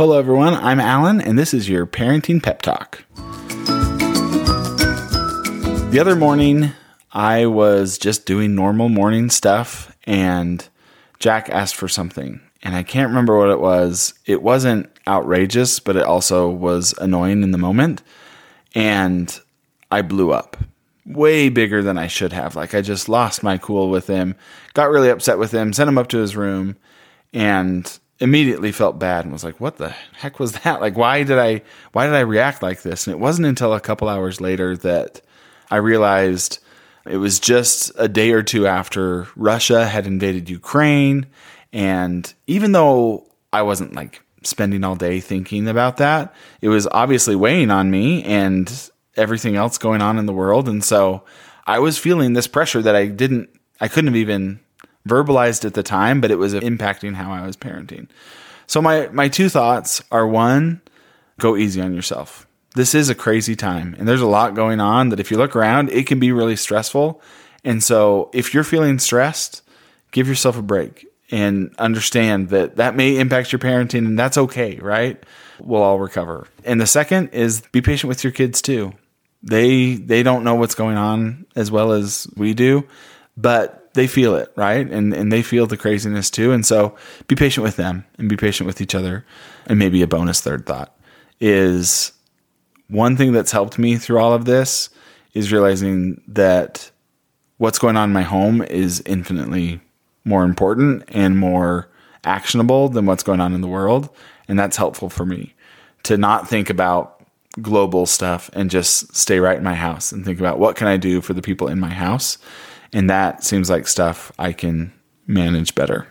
Hello, everyone. I'm Alan, and this is your parenting pep talk. The other morning, I was just doing normal morning stuff, and Jack asked for something. And I can't remember what it was. It wasn't outrageous, but it also was annoying in the moment. And I blew up way bigger than I should have. Like, I just lost my cool with him, got really upset with him, sent him up to his room, and immediately felt bad and was like, "What the heck was that? Like, why did I why did I react like this?" And it wasn't until a couple hours later that I realized it was just a day or two after Russia had invaded Ukraine, and even though I wasn't like spending all day thinking about that, it was obviously weighing on me and everything else going on in the world, and so I was feeling this pressure that I didn't I couldn't have even verbalized at the time, but it was impacting how I was parenting. So my my two thoughts are one, go easy on yourself. This is a crazy time and there's a lot going on that if you look around, it can be really stressful. And so if you're feeling stressed, give yourself a break and understand that that may impact your parenting and that's okay, right? We'll all recover. And the second is be patient with your kids too. They they don't know what's going on as well as we do, but they feel it, right? And and they feel the craziness too. And so be patient with them and be patient with each other. And maybe a bonus third thought is one thing that's helped me through all of this is realizing that what's going on in my home is infinitely more important and more actionable than what's going on in the world. And that's helpful for me to not think about global stuff and just stay right in my house and think about what can I do for the people in my house and that seems like stuff I can manage better.